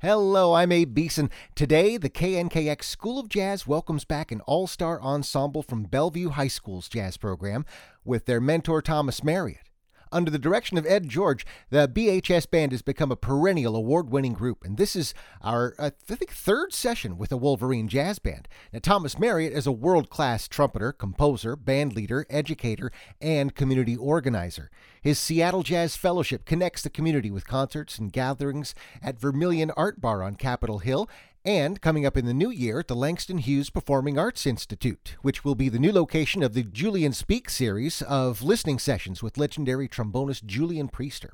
Hello, I'm Abe Beeson. Today, the KNKX School of Jazz welcomes back an all star ensemble from Bellevue High School's jazz program with their mentor Thomas Marriott. Under the direction of Ed George, the BHS Band has become a perennial award winning group, and this is our, uh, I think, third session with the Wolverine Jazz Band. Now, Thomas Marriott is a world class trumpeter, composer, band leader, educator, and community organizer. His Seattle Jazz Fellowship connects the community with concerts and gatherings at Vermillion Art Bar on Capitol Hill and coming up in the new year at the Langston Hughes Performing Arts Institute, which will be the new location of the Julian Speak series of listening sessions with legendary trombonist Julian Priester.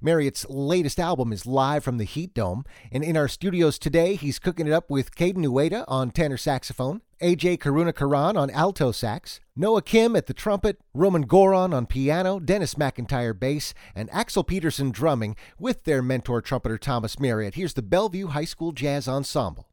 Marriott's latest album is live from the Heat Dome, and in our studios today, he's cooking it up with Caden Ueda on tenor saxophone, AJ Karunakaran on alto sax, Noah Kim at the trumpet, Roman Goron on piano, Dennis McIntyre bass, and Axel Peterson drumming with their mentor trumpeter Thomas Marriott. Here's the Bellevue High School Jazz Ensemble.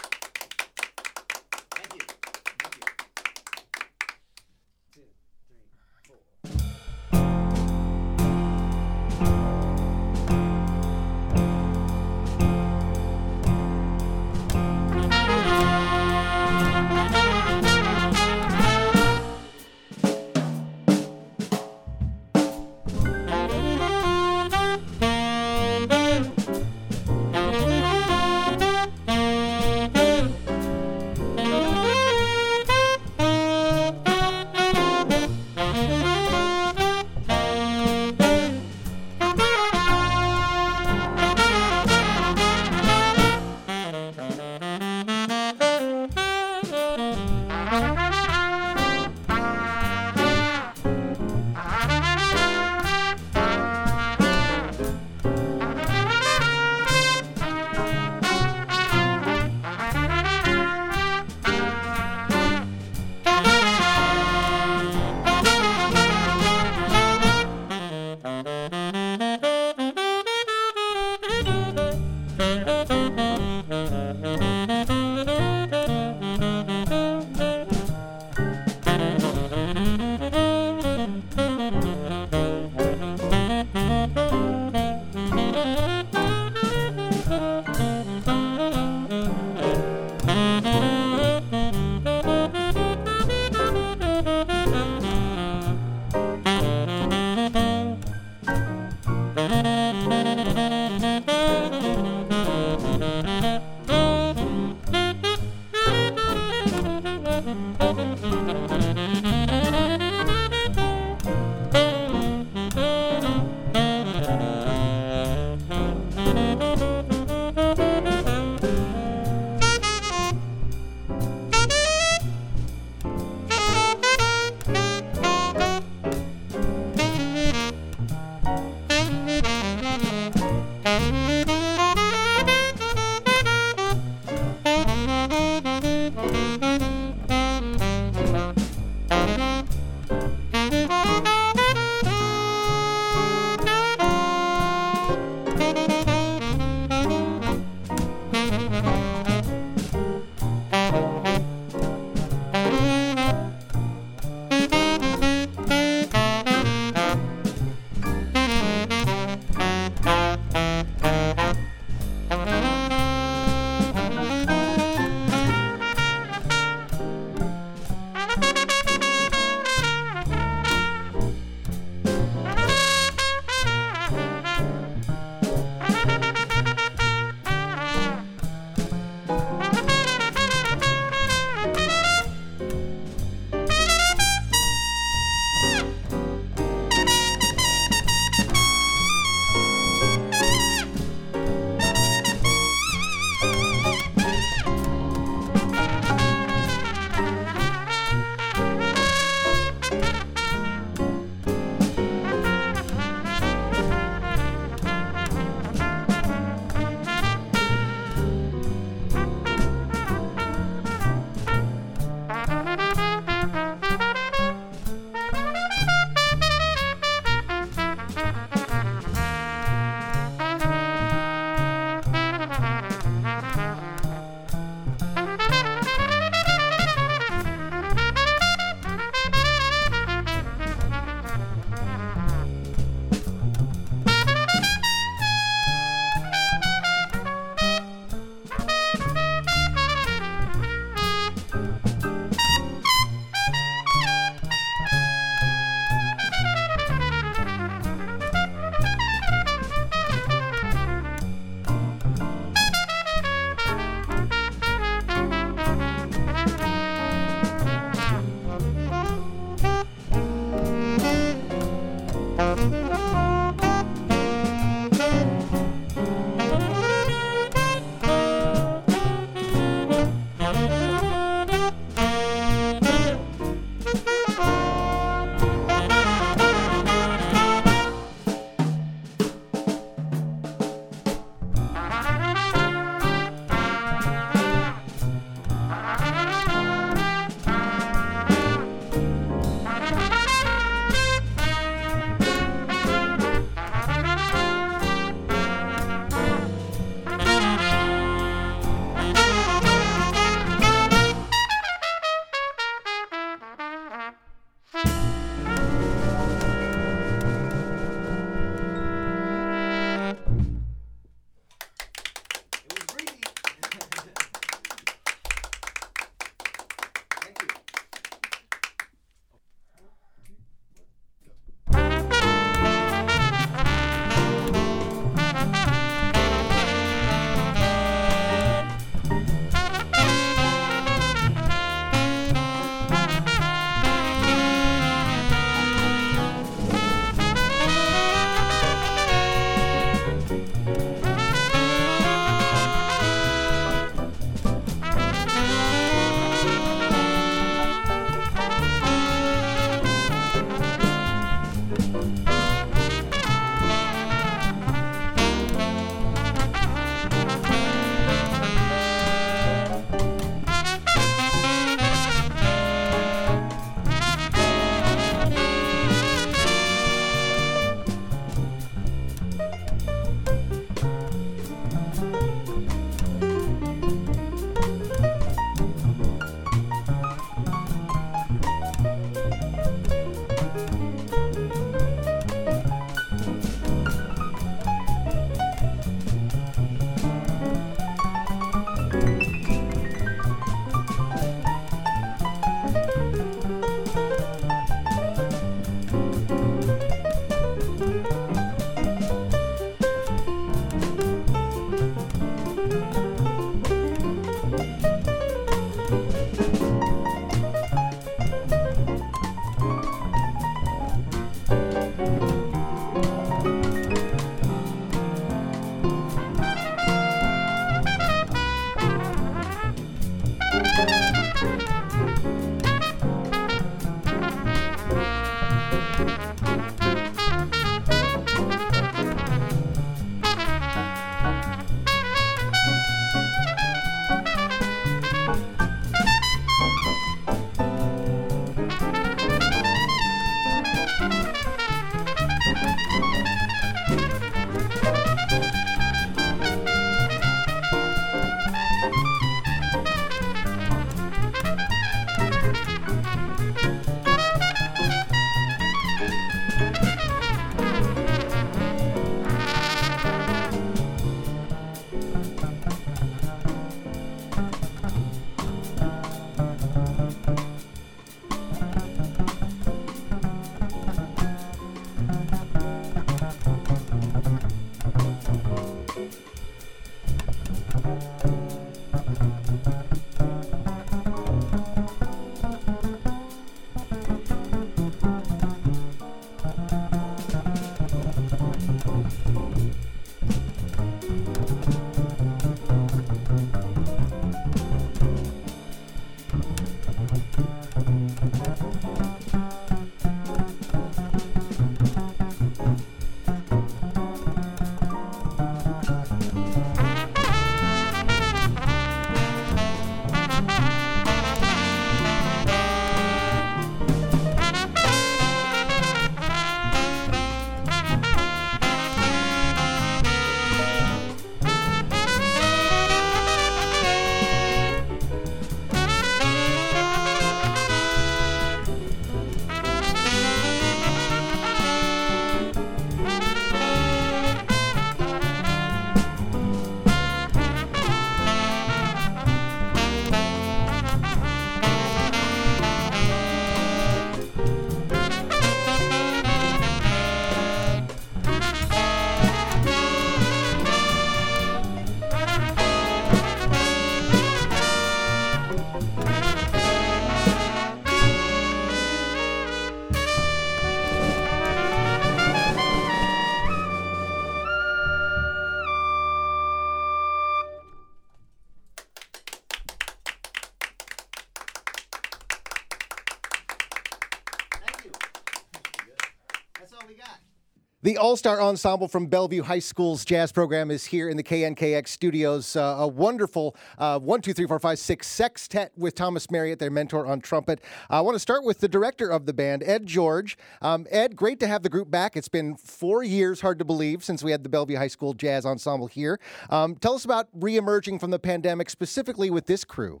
All Star Ensemble from Bellevue High School's jazz program is here in the KNKX studios. Uh, a wonderful uh, one, two, three, four, five, six sextet with Thomas Marriott, their mentor on trumpet. I want to start with the director of the band, Ed George. Um, Ed, great to have the group back. It's been four years, hard to believe, since we had the Bellevue High School Jazz Ensemble here. Um, tell us about re-emerging from the pandemic, specifically with this crew.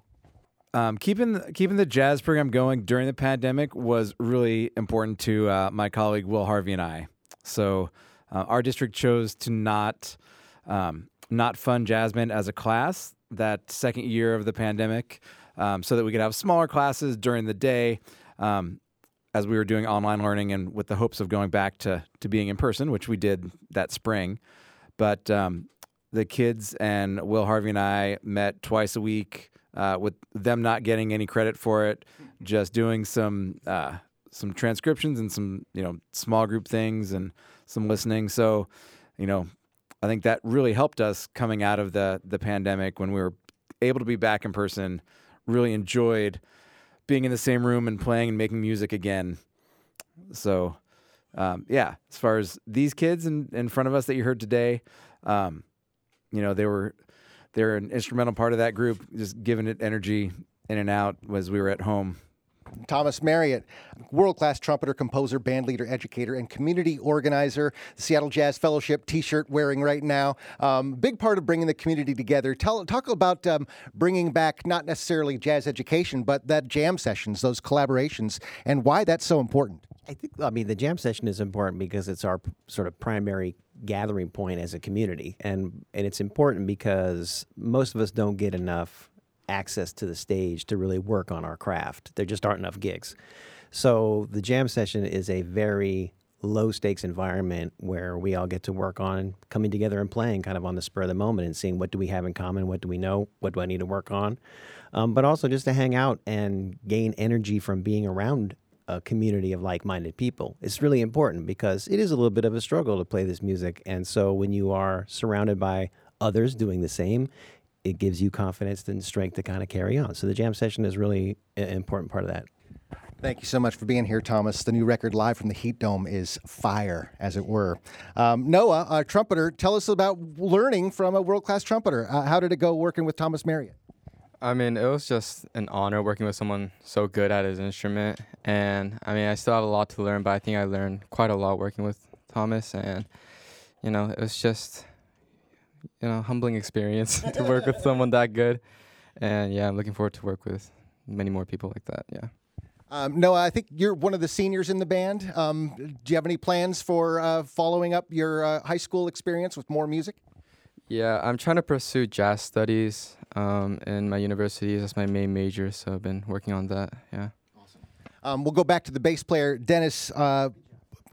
Um, keeping keeping the jazz program going during the pandemic was really important to uh, my colleague Will Harvey and I. So uh, our district chose to not um, not fund Jasmine as a class that second year of the pandemic, um, so that we could have smaller classes during the day. Um, as we were doing online learning and with the hopes of going back to, to being in person, which we did that spring. But um, the kids and Will Harvey and I met twice a week uh, with them not getting any credit for it, just doing some uh, some transcriptions and some you know small group things and some listening. So, you know, I think that really helped us coming out of the the pandemic when we were able to be back in person. Really enjoyed being in the same room and playing and making music again. So, um, yeah, as far as these kids in, in front of us that you heard today, um, you know, they were they're an instrumental part of that group, just giving it energy in and out as we were at home Thomas Marriott, world class trumpeter, composer, band leader, educator, and community organizer. Seattle Jazz Fellowship t shirt wearing right now. Um, big part of bringing the community together. Tell, talk about um, bringing back not necessarily jazz education, but that jam sessions, those collaborations, and why that's so important. I think, I mean, the jam session is important because it's our sort of primary gathering point as a community. And, and it's important because most of us don't get enough access to the stage to really work on our craft. There just aren't enough gigs. So the jam session is a very low stakes environment where we all get to work on coming together and playing kind of on the spur of the moment and seeing what do we have in common, what do we know, what do I need to work on, um, but also just to hang out and gain energy from being around a community of like-minded people. It's really important because it is a little bit of a struggle to play this music, and so when you are surrounded by others doing the same, it gives you confidence and strength to kind of carry on. So the jam session is really an important part of that. Thank you so much for being here, Thomas. The new record, live from the Heat Dome, is fire, as it were. Um, Noah, a trumpeter, tell us about learning from a world class trumpeter. Uh, how did it go working with Thomas Marriott? I mean, it was just an honor working with someone so good at his instrument. And I mean, I still have a lot to learn, but I think I learned quite a lot working with Thomas. And, you know, it was just you know humbling experience to work with someone that good. And yeah, I'm looking forward to work with many more people like that. Yeah. Um, Noah, I think you're one of the seniors in the band. Um, do you have any plans for uh, following up your uh, high school experience with more music? Yeah, I'm trying to pursue jazz studies um, in my university. That's my main major, so I've been working on that. Yeah. Awesome. Um, we'll go back to the bass player, Dennis. Uh,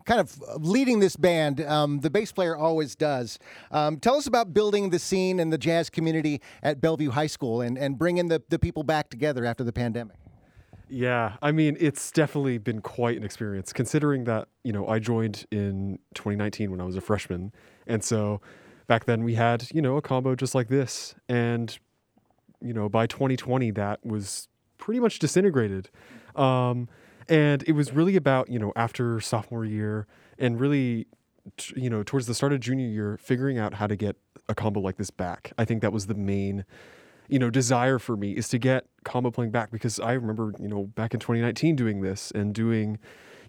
kind of leading this band. Um, the bass player always does. Um, tell us about building the scene and the jazz community at Bellevue High School and, and bringing the, the people back together after the pandemic. Yeah, I mean, it's definitely been quite an experience considering that, you know, I joined in 2019 when I was a freshman. And so back then we had, you know, a combo just like this. And, you know, by 2020, that was pretty much disintegrated. Um, and it was really about you know after sophomore year and really you know towards the start of junior year figuring out how to get a combo like this back. I think that was the main you know desire for me is to get combo playing back because i remember you know back in 2019 doing this and doing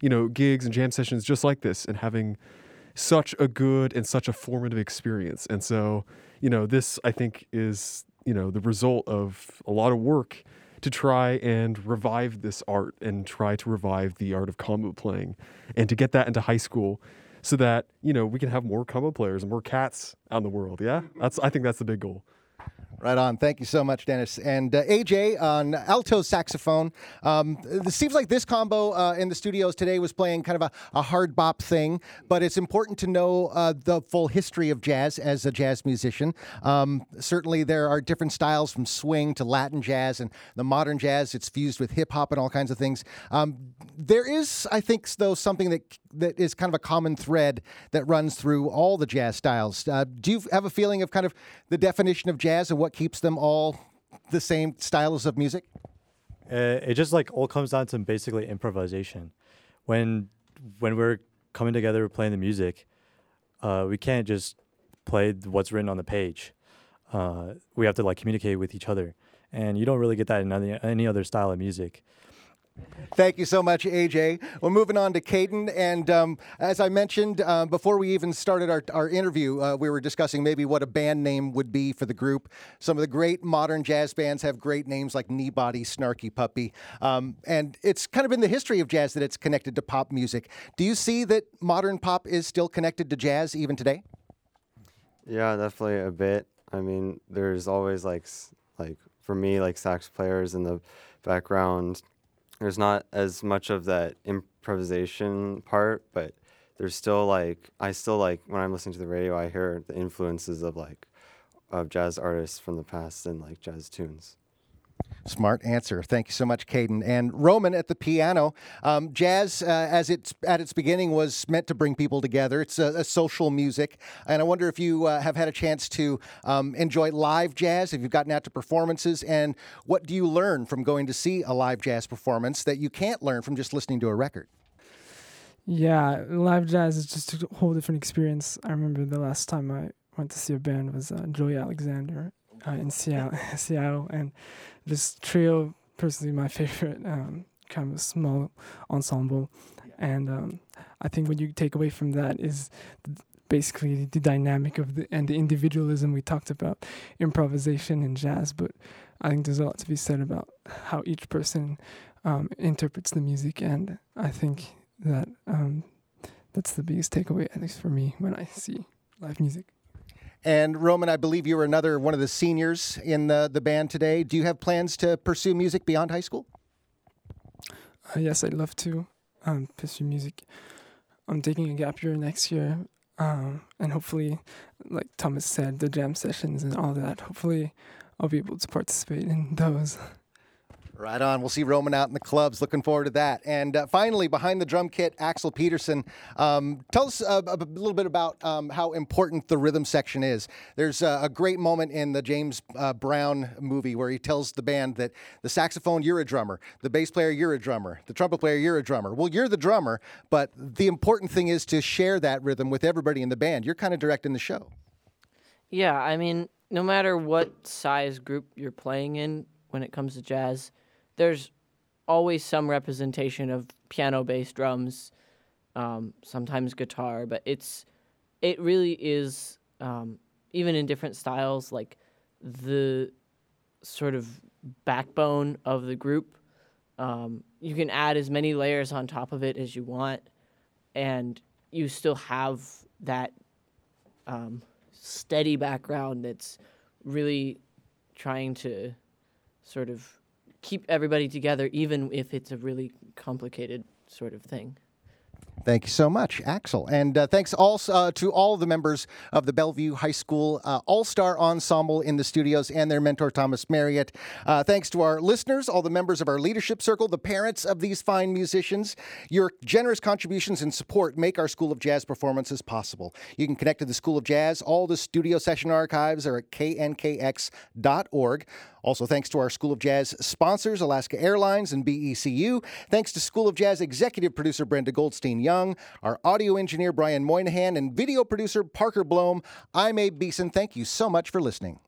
you know gigs and jam sessions just like this and having such a good and such a formative experience. And so you know this i think is you know the result of a lot of work to try and revive this art and try to revive the art of combo playing and to get that into high school so that you know we can have more combo players and more cats out in the world yeah? That's i think that's the big goal Right on. Thank you so much, Dennis. And uh, AJ on alto saxophone. Um, it seems like this combo uh, in the studios today was playing kind of a, a hard bop thing, but it's important to know uh, the full history of jazz as a jazz musician. Um, certainly, there are different styles from swing to Latin jazz and the modern jazz. It's fused with hip hop and all kinds of things. Um, there is, I think, though, something that that is kind of a common thread that runs through all the jazz styles. Uh, do you have a feeling of kind of the definition of jazz and what keeps them all the same styles of music? Uh, it just like all comes down to basically improvisation. When when we're coming together, playing the music, uh, we can't just play what's written on the page. Uh, we have to like communicate with each other, and you don't really get that in any, any other style of music. Thank you so much, AJ. We're moving on to Caden. And um, as I mentioned, uh, before we even started our, our interview, uh, we were discussing maybe what a band name would be for the group. Some of the great modern jazz bands have great names like Kneebody, Snarky Puppy. Um, and it's kind of in the history of jazz that it's connected to pop music. Do you see that modern pop is still connected to jazz even today? Yeah, definitely a bit. I mean, there's always like, like for me, like sax players in the background there's not as much of that improvisation part, but there's still like I still like when I'm listening to the radio, I hear the influences of like of jazz artists from the past and like jazz tunes. Smart answer. Thank you so much, Caden. And Roman at the piano. Um, jazz, uh, as it's at its beginning, was meant to bring people together. It's a, a social music, and I wonder if you uh, have had a chance to um, enjoy live jazz. If you've gotten out to performances, and what do you learn from going to see a live jazz performance that you can't learn from just listening to a record? Yeah, live jazz is just a whole different experience. I remember the last time I went to see a band was uh, Joey Alexander uh, in Seattle, Seattle, and this trio, personally, my favorite um, kind of small ensemble, and um, I think what you take away from that is basically the dynamic of the and the individualism we talked about, improvisation and jazz. But I think there's a lot to be said about how each person um, interprets the music, and I think that um, that's the biggest takeaway, at least for me, when I see live music. And Roman, I believe you were another one of the seniors in the, the band today. Do you have plans to pursue music beyond high school? Uh, yes, I'd love to um, pursue music. I'm taking a gap year next year, um, and hopefully, like Thomas said, the jam sessions and all that. Hopefully, I'll be able to participate in those. Right on. We'll see Roman out in the clubs. Looking forward to that. And uh, finally, behind the drum kit, Axel Peterson. Um, tell us uh, a little bit about um, how important the rhythm section is. There's a great moment in the James uh, Brown movie where he tells the band that the saxophone, you're a drummer, the bass player, you're a drummer, the trumpet player, you're a drummer. Well, you're the drummer, but the important thing is to share that rhythm with everybody in the band. You're kind of directing the show. Yeah, I mean, no matter what size group you're playing in when it comes to jazz, there's always some representation of piano, bass, drums, um, sometimes guitar, but it's it really is um, even in different styles like the sort of backbone of the group. Um, you can add as many layers on top of it as you want, and you still have that um, steady background that's really trying to sort of keep everybody together, even if it's a really complicated sort of thing. Thank you so much, Axel. And uh, thanks also uh, to all the members of the Bellevue High School uh, All Star Ensemble in the studios and their mentor, Thomas Marriott. Uh, thanks to our listeners, all the members of our leadership circle, the parents of these fine musicians. Your generous contributions and support make our School of Jazz performances possible. You can connect to the School of Jazz. All the studio session archives are at knkx.org. Also, thanks to our School of Jazz sponsors, Alaska Airlines and BECU. Thanks to School of Jazz executive producer Brenda Goldstein Young, our audio engineer Brian Moynihan, and video producer Parker Blohm. I'm Abe Beeson. Thank you so much for listening.